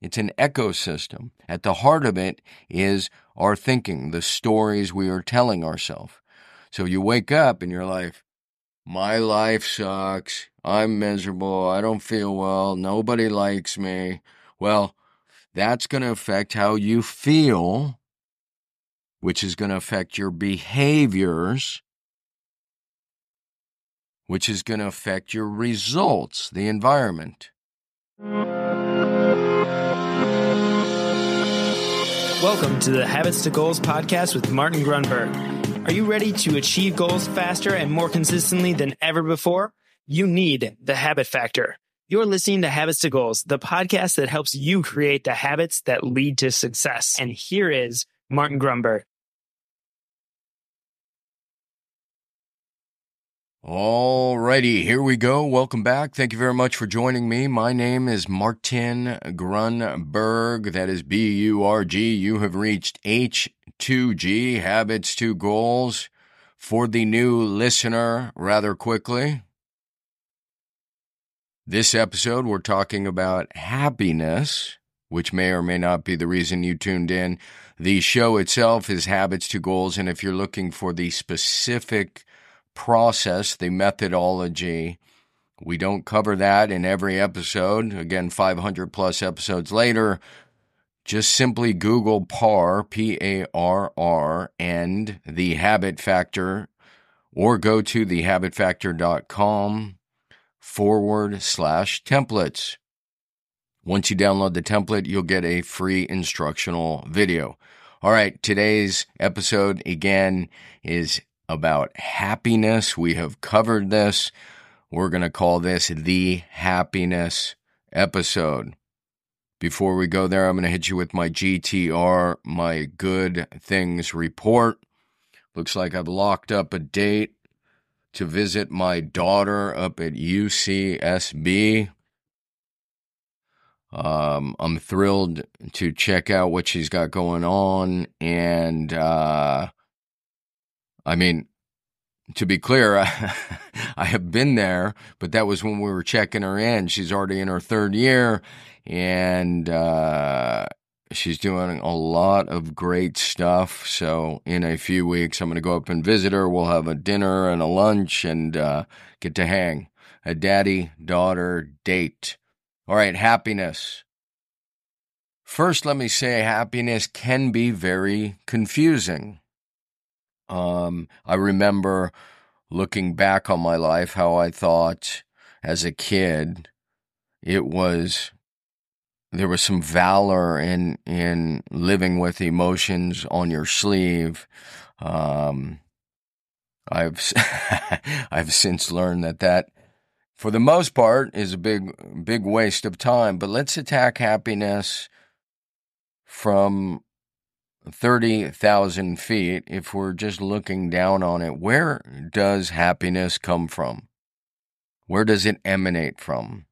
It's an ecosystem. At the heart of it is our thinking, the stories we are telling ourselves. So you wake up and you're like, my life sucks. I'm miserable. I don't feel well. Nobody likes me. Well, that's going to affect how you feel, which is going to affect your behaviors, which is going to affect your results, the environment. Welcome to the Habits to Goals podcast with Martin Grunberg. Are you ready to achieve goals faster and more consistently than ever before? You need the habit factor. You're listening to Habits to Goals, the podcast that helps you create the habits that lead to success. And here is Martin Grunberg. Alrighty, here we go. Welcome back. Thank you very much for joining me. My name is Martin Grunberg. That is B U R G. You have reached H2G, Habits to Goals. For the new listener, rather quickly, this episode we're talking about happiness, which may or may not be the reason you tuned in. The show itself is Habits to Goals, and if you're looking for the specific process, the methodology. We don't cover that in every episode. Again, 500 plus episodes later. Just simply Google PAR, P A R R, and the habit factor, or go to thehabitfactor.com forward slash templates. Once you download the template, you'll get a free instructional video. All right, today's episode again is about happiness. We have covered this. We're going to call this the happiness episode. Before we go there, I'm going to hit you with my GTR, my good things report. Looks like I've locked up a date to visit my daughter up at UCSB. Um, I'm thrilled to check out what she's got going on. And, uh, I mean, to be clear, I, I have been there, but that was when we were checking her in. She's already in her third year and, uh, she's doing a lot of great stuff. So in a few weeks, I'm going to go up and visit her. We'll have a dinner and a lunch and, uh, get to hang a daddy daughter date. All right. Happiness. First, let me say happiness can be very confusing. Um, I remember looking back on my life how I thought as a kid it was there was some valor in in living with emotions on your sleeve. Um, I've I've since learned that that for the most part is a big big waste of time. But let's attack happiness from 30,000 feet, if we're just looking down on it, where does happiness come from? Where does it emanate from?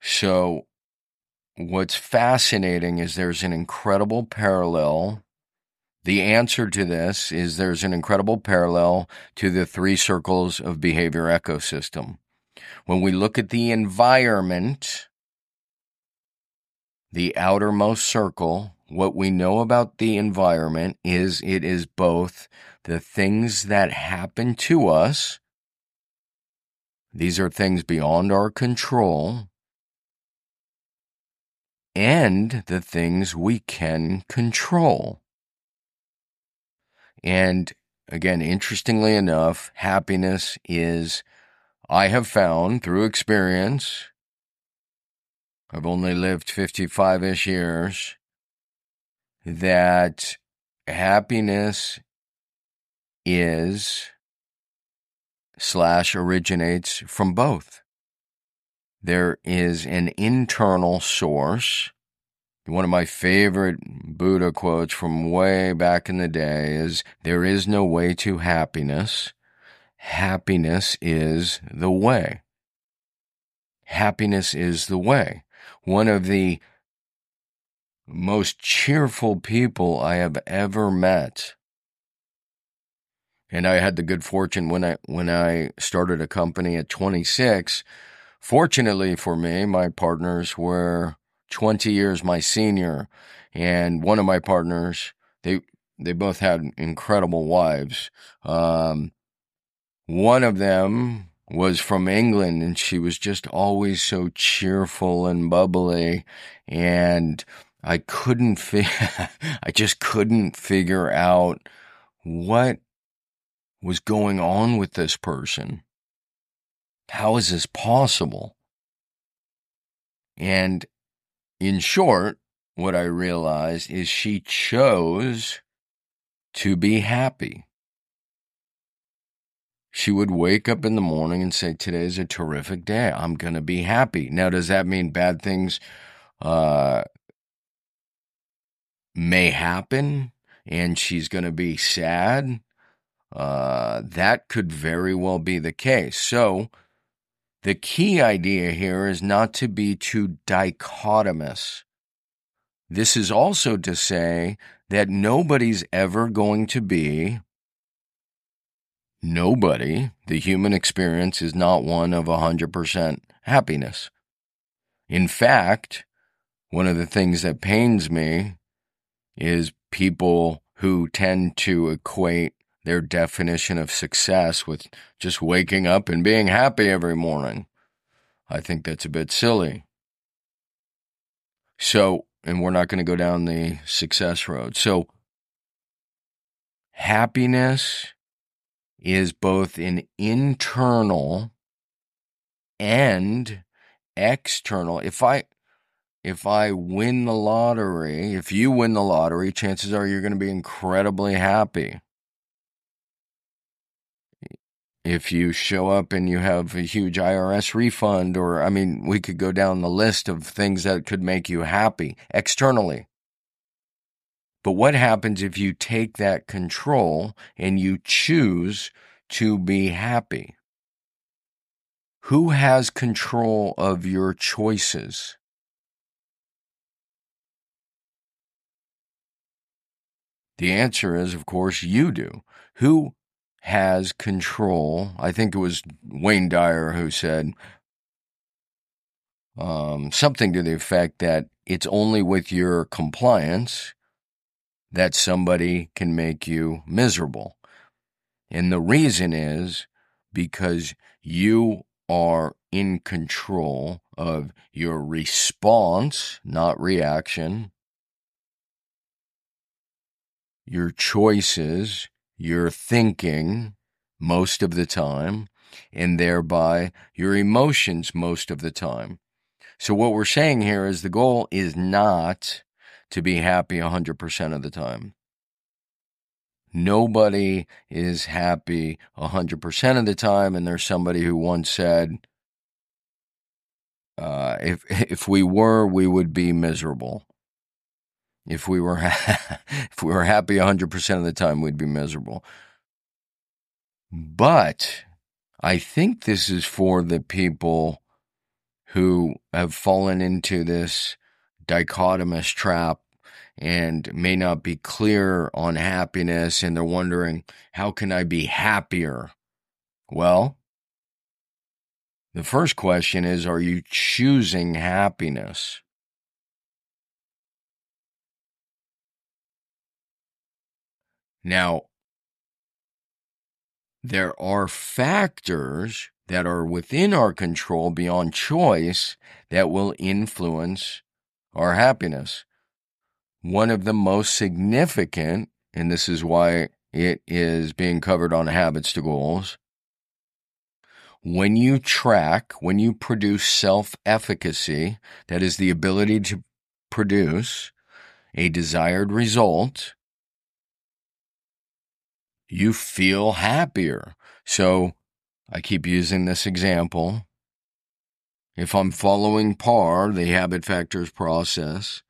So, what's fascinating is there's an incredible parallel. The answer to this is there's an incredible parallel to the three circles of behavior ecosystem. When we look at the environment, the outermost circle, what we know about the environment is it is both the things that happen to us, these are things beyond our control, and the things we can control. And again, interestingly enough, happiness is, I have found through experience, I've only lived 55 ish years, that happiness is slash originates from both. There is an internal source. One of my favorite Buddha quotes from way back in the day is There is no way to happiness. Happiness is the way. Happiness is the way one of the most cheerful people I have ever met. And I had the good fortune when I when I started a company at 26. Fortunately for me, my partners were 20 years my senior, and one of my partners they they both had incredible wives. Um, one of them was from England and she was just always so cheerful and bubbly and I couldn't fi- I just couldn't figure out what was going on with this person. How is this possible? And in short, what I realized is she chose to be happy. She would wake up in the morning and say, Today's a terrific day. I'm going to be happy. Now, does that mean bad things uh, may happen and she's going to be sad? Uh, that could very well be the case. So, the key idea here is not to be too dichotomous. This is also to say that nobody's ever going to be, nobody, the human experience is not one of 100% happiness. In fact, one of the things that pains me is people who tend to equate their definition of success with just waking up and being happy every morning. I think that's a bit silly. So, and we're not going to go down the success road. So, happiness is both an internal and external. If I if I win the lottery, if you win the lottery, chances are you're going to be incredibly happy if you show up and you have a huge IRS refund, or I mean, we could go down the list of things that could make you happy externally. But what happens if you take that control and you choose to be happy? Who has control of your choices? The answer is, of course, you do. Who has control. I think it was Wayne Dyer who said um, something to the effect that it's only with your compliance that somebody can make you miserable. And the reason is because you are in control of your response, not reaction, your choices, your thinking most of the time, and thereby your emotions most of the time. So, what we're saying here is the goal is not to be happy 100% of the time. Nobody is happy 100% of the time. And there's somebody who once said, uh, if, if we were, we would be miserable. If we were if we were happy 100% of the time, we'd be miserable. But I think this is for the people who have fallen into this dichotomous trap and may not be clear on happiness and they're wondering, how can I be happier? Well, the first question is, are you choosing happiness? Now, there are factors that are within our control beyond choice that will influence our happiness. One of the most significant, and this is why it is being covered on habits to goals. When you track, when you produce self efficacy, that is the ability to produce a desired result, you feel happier. So I keep using this example. If I'm following PAR, the habit factors process,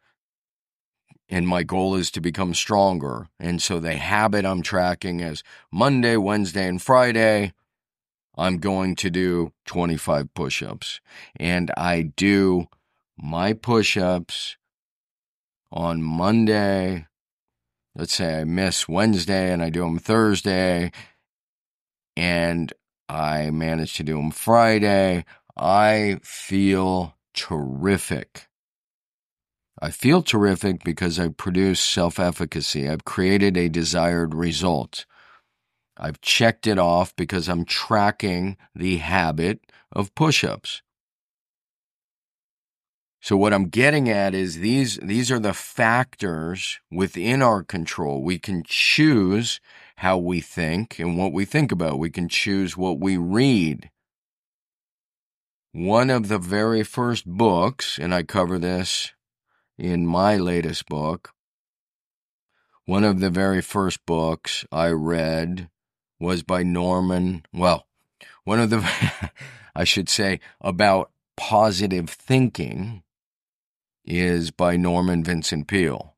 and my goal is to become stronger. And so the habit I'm tracking is Monday, Wednesday, and Friday, I'm going to do 25 push ups. And I do my push ups on Monday, let's say I miss Wednesday and I do them Thursday, and I manage to do them Friday. I feel terrific. I feel terrific because I've produced self efficacy. I've created a desired result. I've checked it off because I'm tracking the habit of push ups. So what I'm getting at is these these are the factors within our control. We can choose how we think and what we think about. We can choose what we read. One of the very first books, and I cover this in my latest book, one of the very first books I read was by Norman, well, one of the I should say about positive thinking is by Norman Vincent Peale.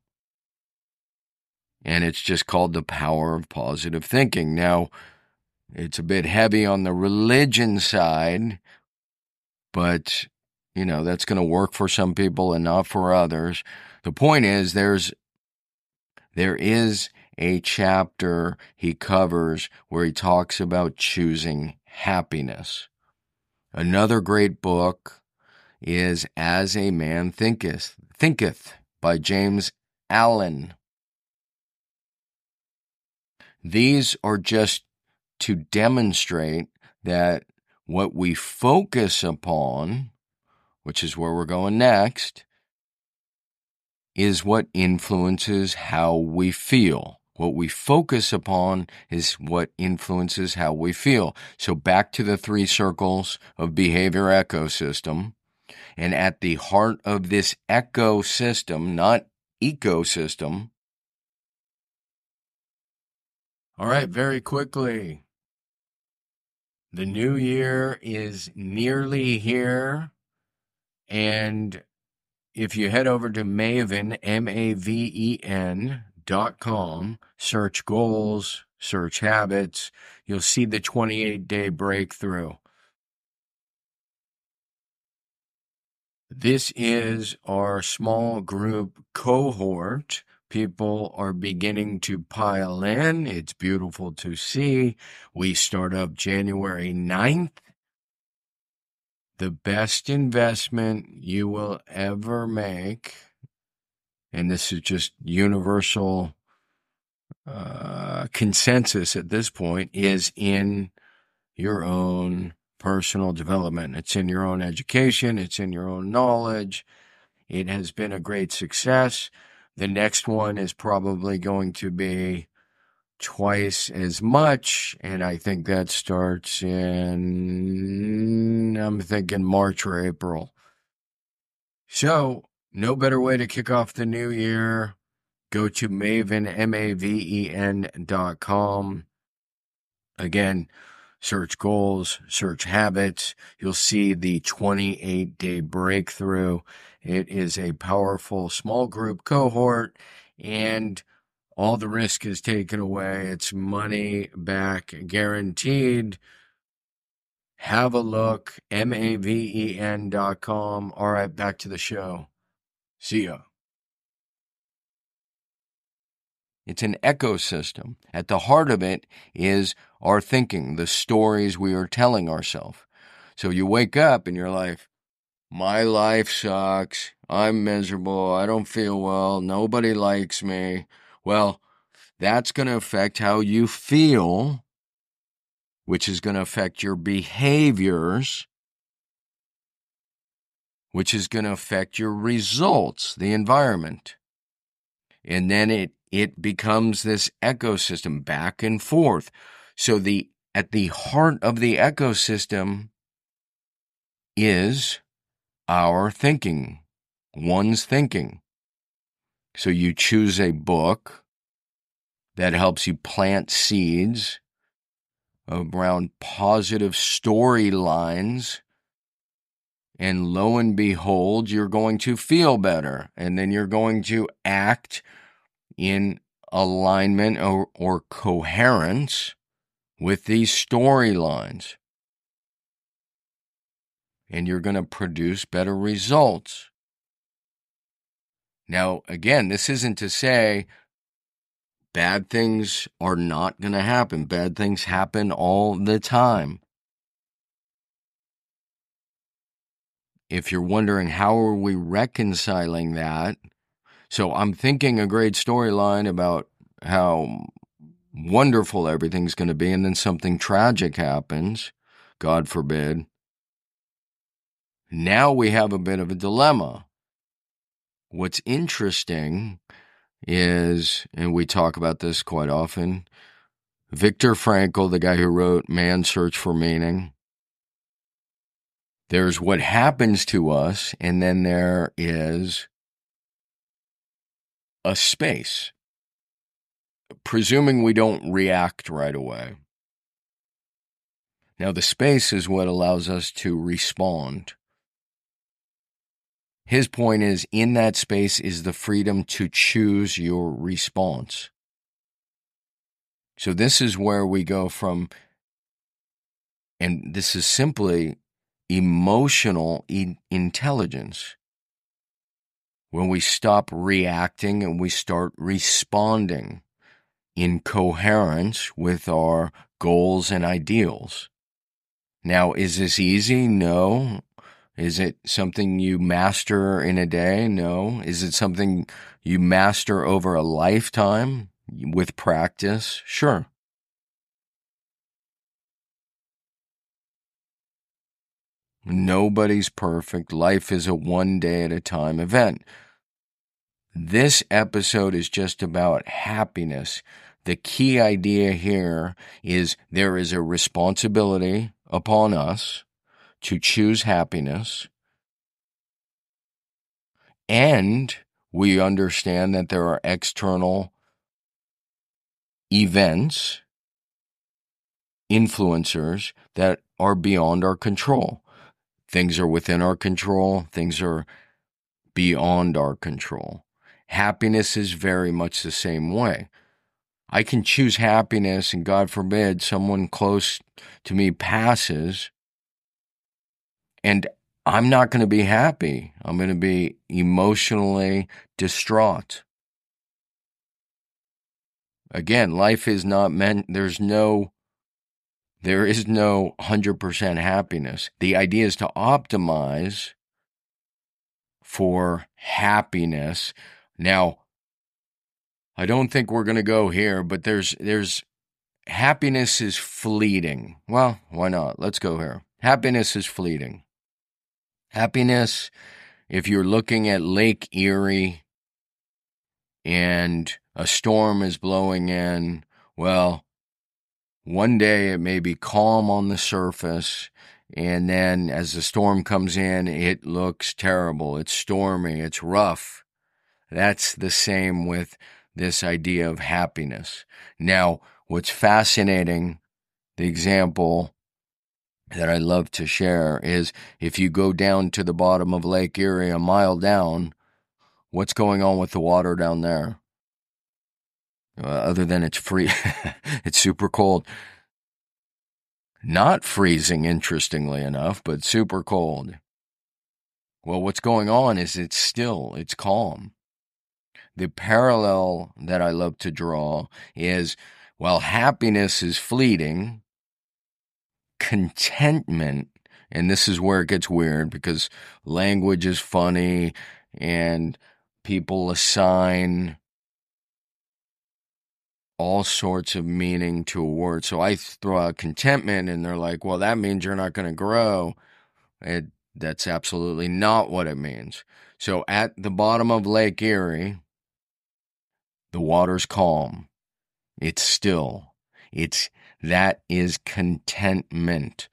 And it's just called The Power of Positive Thinking. Now, it's a bit heavy on the religion side, but, you know, that's going to work for some people and not for others. The point is, there's, there is a chapter he covers where he talks about choosing happiness. Another great book is As a Man Thinketh, Thinketh by James Allen. These are just to demonstrate that what we focus upon, which is where we're going next, is what influences how we feel. What we focus upon is what influences how we feel. So back to the three circles of behavior ecosystem. And at the heart of this ecosystem, not ecosystem. All right, very quickly. The new year is nearly here. And if you head over to Maven, M A V E N dot com, search goals, search habits, you'll see the 28 day breakthrough. This is our small group cohort. People are beginning to pile in. It's beautiful to see. We start up January 9th. The best investment you will ever make, and this is just universal uh, consensus at this point, is in your own personal development. It's in your own education, it's in your own knowledge. It has been a great success. The next one is probably going to be twice as much, and I think that starts in, I'm thinking March or April. So, no better way to kick off the new year. Go to Maven, M A V E N dot com. Again, search goals, search habits. You'll see the 28 day breakthrough. It is a powerful small group cohort and all the risk is taken away. It's money back guaranteed. Have a look, M-A-V-E-N dot com. All right, back to the show. See ya. It's an ecosystem. At the heart of it is our thinking, the stories we are telling ourselves. So you wake up and you're like, my life sucks. I'm miserable. I don't feel well. Nobody likes me. Well, that's going to affect how you feel, which is going to affect your behaviors, which is going to affect your results, the environment. And then it it becomes this ecosystem back and forth. So the at the heart of the ecosystem is our thinking, one's thinking. So you choose a book that helps you plant seeds around positive storylines. And lo and behold, you're going to feel better. And then you're going to act in alignment or, or coherence with these storylines. And you're going to produce better results. Now, again, this isn't to say Bad things are not going to happen. Bad things happen all the time. If you're wondering how are we reconciling that, so I'm thinking a great storyline about how wonderful everything's going to be, and then something tragic happens, God forbid. Now we have a bit of a dilemma. What's interesting is, and we talk about this quite often, Viktor Frankl, the guy who wrote Man's Search for Meaning, there's what happens to us, and then there is a space, presuming we don't react right away. Now, the space is what allows us to respond. His point is in that space is the freedom to choose your response. So, this is where we go from, and this is simply emotional e- intelligence. When we stop reacting and we start responding in coherence with our goals and ideals. Now, is this easy? No. Is it something you master in a day? No. Is it something you master over a lifetime with practice? Sure. Nobody's perfect. Life is a one day at a time event. This episode is just about happiness. The key idea here is there is a responsibility upon us to choose happiness. And we understand that there are external events, influencers that are beyond our control. Things are within our control, things are beyond our control. Happiness is very much the same way. I can choose happiness, and God forbid someone close to me passes, and I'm not going to be happy. I'm going to be emotionally distraught. Again, life is not meant, there's no there is no 100% happiness. The idea is to optimize for happiness. Now, I don't think we're going to go here, but there's there's happiness is fleeting. Well, why not? Let's go here. Happiness is fleeting. Happiness if you're looking at Lake Erie and a storm is blowing in, well, one day it may be calm on the surface, and then as the storm comes in, it looks terrible. It's stormy, it's rough. That's the same with this idea of happiness. Now, what's fascinating, the example that I love to share is if you go down to the bottom of Lake Erie a mile down, what's going on with the water down there? uh, other than it's free, it's super cold. Not freezing, interestingly enough, but super cold. Well, what's going on is it's still, it's calm. The parallel that I love to draw is while happiness is fleeting, contentment, and this is where it gets weird because language is funny and people assign all sorts of meaning to a word. So I throw out contentment, and they're like, well, that means you're not going to grow. It, that's absolutely not what it means. So at the bottom of Lake Erie, the water's calm. It's still. It's that is contentment.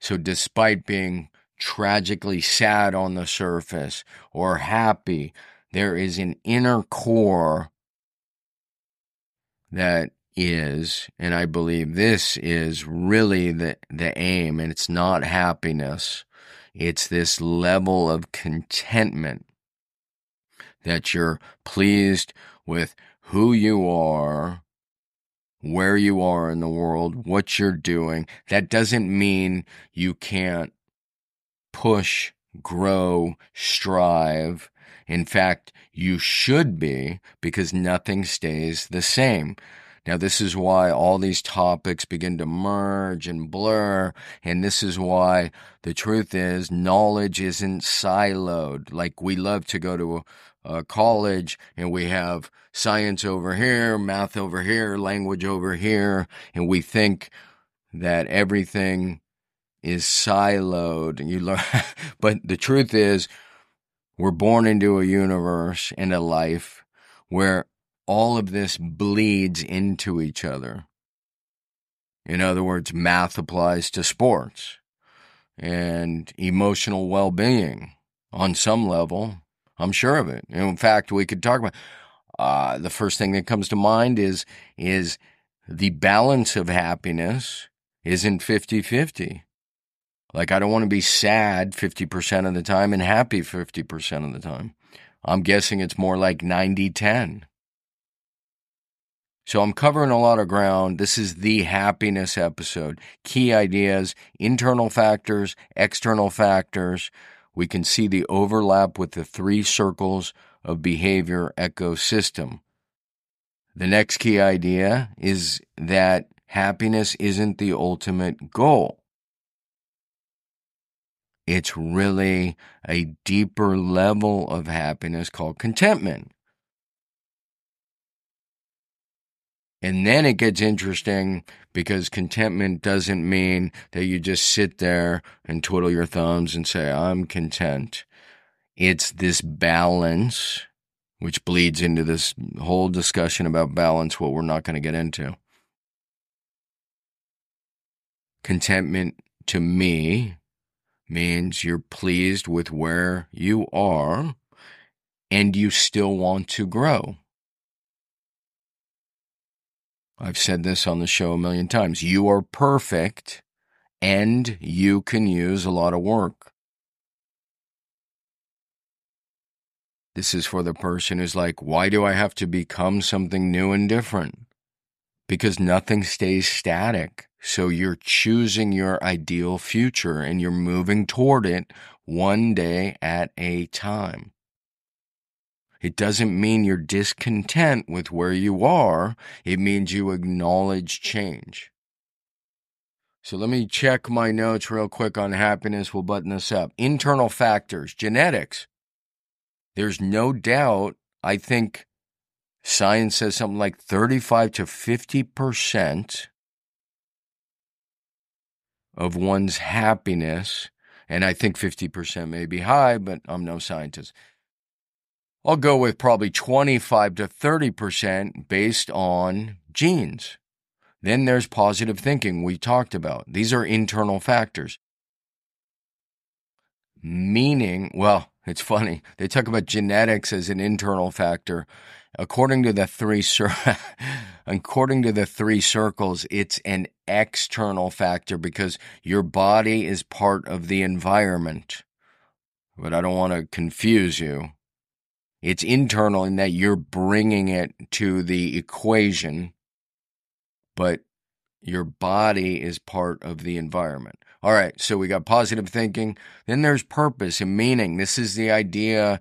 So despite being tragically sad on the surface or happy, there is an inner core that is, and I believe this is really the, the aim, and it's not happiness. It's this level of contentment that you're pleased with who you are, where you are in the world, what you're doing. That doesn't mean you can't push, grow, strive. In fact, you should be because nothing stays the same. Now, this is why all these topics begin to merge and blur. And this is why the truth is knowledge isn't siloed. Like we love to go to a, a college and we have science over here, math over here, language over here. And we think that everything is siloed and you learn, but the truth is we're born into a universe and a life where all of this bleeds into each other. In other words, math applies to sports and emotional well being on some level. I'm sure of it. In fact, we could talk about uh, the first thing that comes to mind is is the balance of happiness isn't 50 50. Like, I don't want to be sad 50% of the time and happy 50% of the time. I'm guessing it's more like 90 10. So I'm covering a lot of ground. This is the happiness episode. Key ideas, internal factors, external factors. We can see the overlap with the three circles of behavior ecosystem. The next key idea is that happiness isn't the ultimate goal. It's really a deeper level of happiness called contentment. And then it gets interesting because contentment doesn't mean that you just sit there and twiddle your thumbs and say, I'm content. It's this balance, which bleeds into this whole discussion about balance, what we're not going to get into. Contentment to me means you're pleased with where you are and you still want to grow. I've said this on the show a million times. You are perfect and you can use a lot of work. This is for the person who's like, why do I have to become something new and different? Because nothing stays static. So you're choosing your ideal future and you're moving toward it one day at a time. It doesn't mean you're discontent with where you are. It means you acknowledge change. So let me check my notes real quick on happiness. We'll button this up. Internal factors, genetics. There's no doubt, I think science says something like 35 to 50% of one's happiness. And I think 50% may be high, but I'm no scientist I'll go with probably 25 to 30% based on genes. Then there's positive thinking we talked about. These are internal factors. Meaning, well, it's funny. They talk about genetics as an internal factor. According to the three according to the three circles, it's an external factor because your body is part of the environment. But I don't want to confuse you. It's internal in that you're bringing it to the equation, but your body is part of the environment. All right, so we got positive thinking. Then there's purpose and meaning. This is the idea.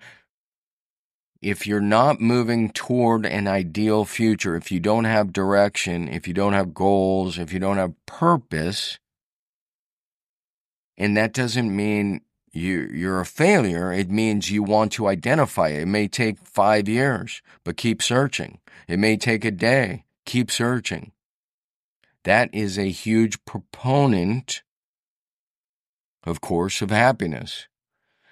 If you're not moving toward an ideal future, if you don't have direction, if you don't have goals, if you don't have purpose, and that doesn't mean you you're a failure, it means you want to identify it. It may take five years, but keep searching. It may take a day, keep searching. That is a huge proponent, of course, of happiness.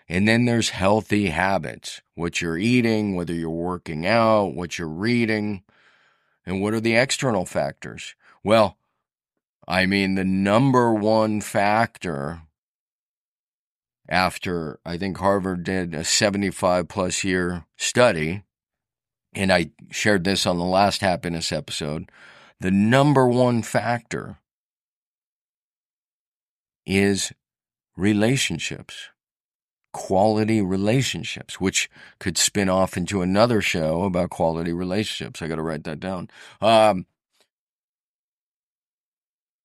And then there's healthy habits, what you're eating, whether you're working out, what you're reading, and what are the external factors? Well, I mean, the number one factor after I think Harvard did a 75 plus year study, and I shared this on the last happiness episode. The number one factor is relationships, quality relationships, which could spin off into another show about quality relationships. I got to write that down. Um,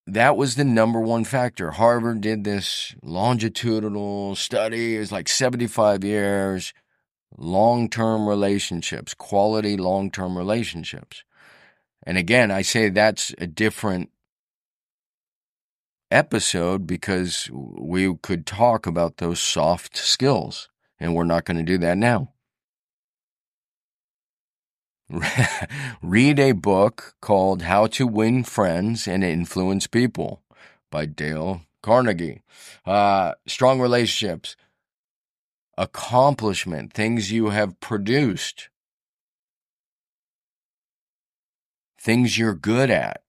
that was the number one factor. Harvard did this longitudinal study. It was like 75 years. long term relationships, quality long term relationships. And again, I say that's a different episode because we could talk about those soft skills, and we're not going to do that now. Read a book called How to Win Friends and Influence People by Dale Carnegie. Uh, strong relationships, accomplishment, things you have produced, things you're good at.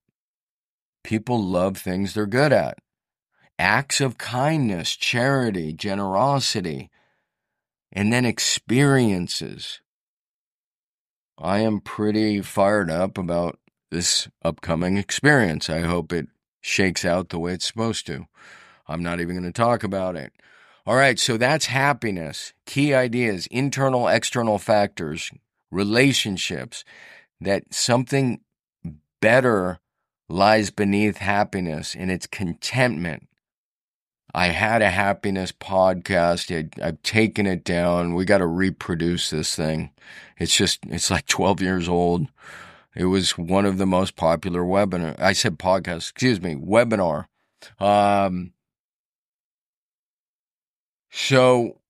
People love things they're good at. Acts of kindness, charity, generosity, and then experiences. I am pretty fired up about this upcoming experience. I hope it shakes out the way it's supposed to. I'm not even going to talk about it. All right, so that's happiness. Key ideas, internal, external factors, relationships, that something better lies beneath happiness and it's contentment. I had a happiness podcast. I, have taken it down. We got to reproduce this thing. It's just, it's like 12 years old. It was one of the most popular webinar. I said podcast, excuse me, webinar. Um, so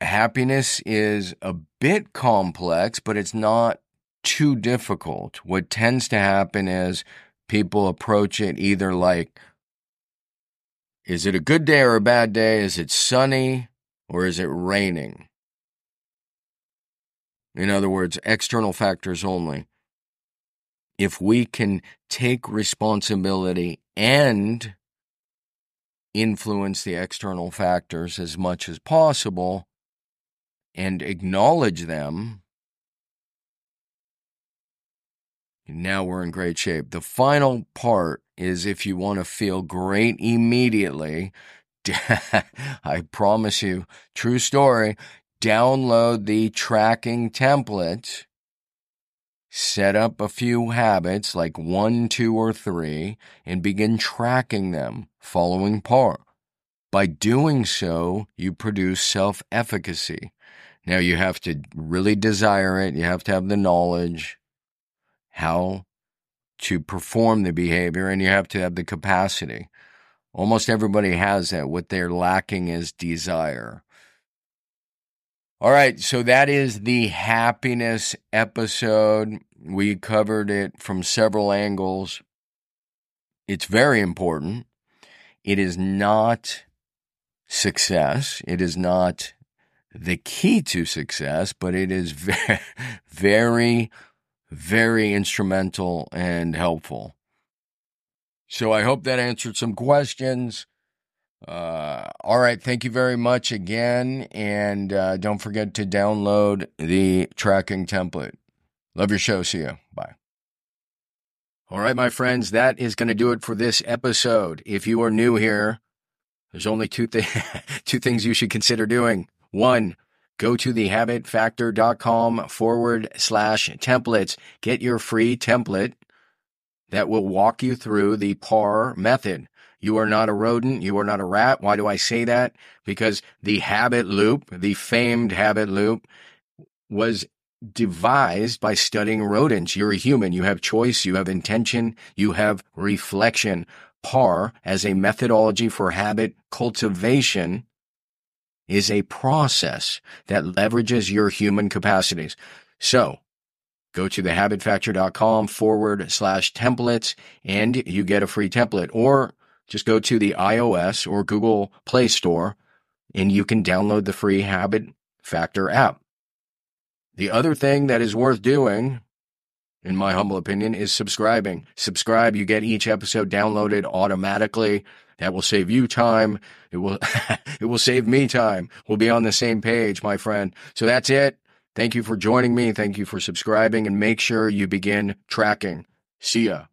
happiness is a bit complex, but it's not too difficult. What tends to happen is people approach it either like, is it a good day or a bad day? Is it sunny or is it raining? In other words, external factors only. If we can take responsibility and influence the external factors as much as possible and acknowledge them, now we're in great shape. The final part is if you want to feel great immediately, I promise you, true story, download the tracking template, set up a few habits like one, two, or three, and begin tracking them following PAR. By doing so, you produce self efficacy. Now, you have to really desire it, you have to have the knowledge how to perform the behavior, and you have to have the capacity. Almost everybody has that. What they're lacking is desire. All right, so that is the happiness episode. We covered it from several angles. It's very important. It is not success. It is not the key to success, but it is very, very, very instrumental and helpful. So I hope that answered some questions. Uh, all right. Thank you very much again. And uh, don't forget to download the tracking template. Love your show. See you. Bye. All right, my friends, that is going to do it for this episode. If you are new here, there's only two, th- two things you should consider doing. One, go to thehabitfactor.com forward slash templates. Get your free template that will walk you through the PAR method. You are not a rodent. You are not a rat. Why do I say that? Because the habit loop, the famed habit loop, was devised by studying rodents. You're a human. You have choice. You have intention. You have reflection. PAR as a methodology for habit cultivation is a process that leverages your human capacities. So go to thehabitfactor.com forward slash templates and you get a free template or just go to the iOS or Google Play Store and you can download the free Habit Factor app. The other thing that is worth doing, in my humble opinion, is subscribing. Subscribe, you get each episode downloaded automatically. That will save you time. It will it will save me time. We'll be on the same page, my friend. So that's it. Thank you for joining me. Thank you for subscribing and make sure you begin tracking. See ya.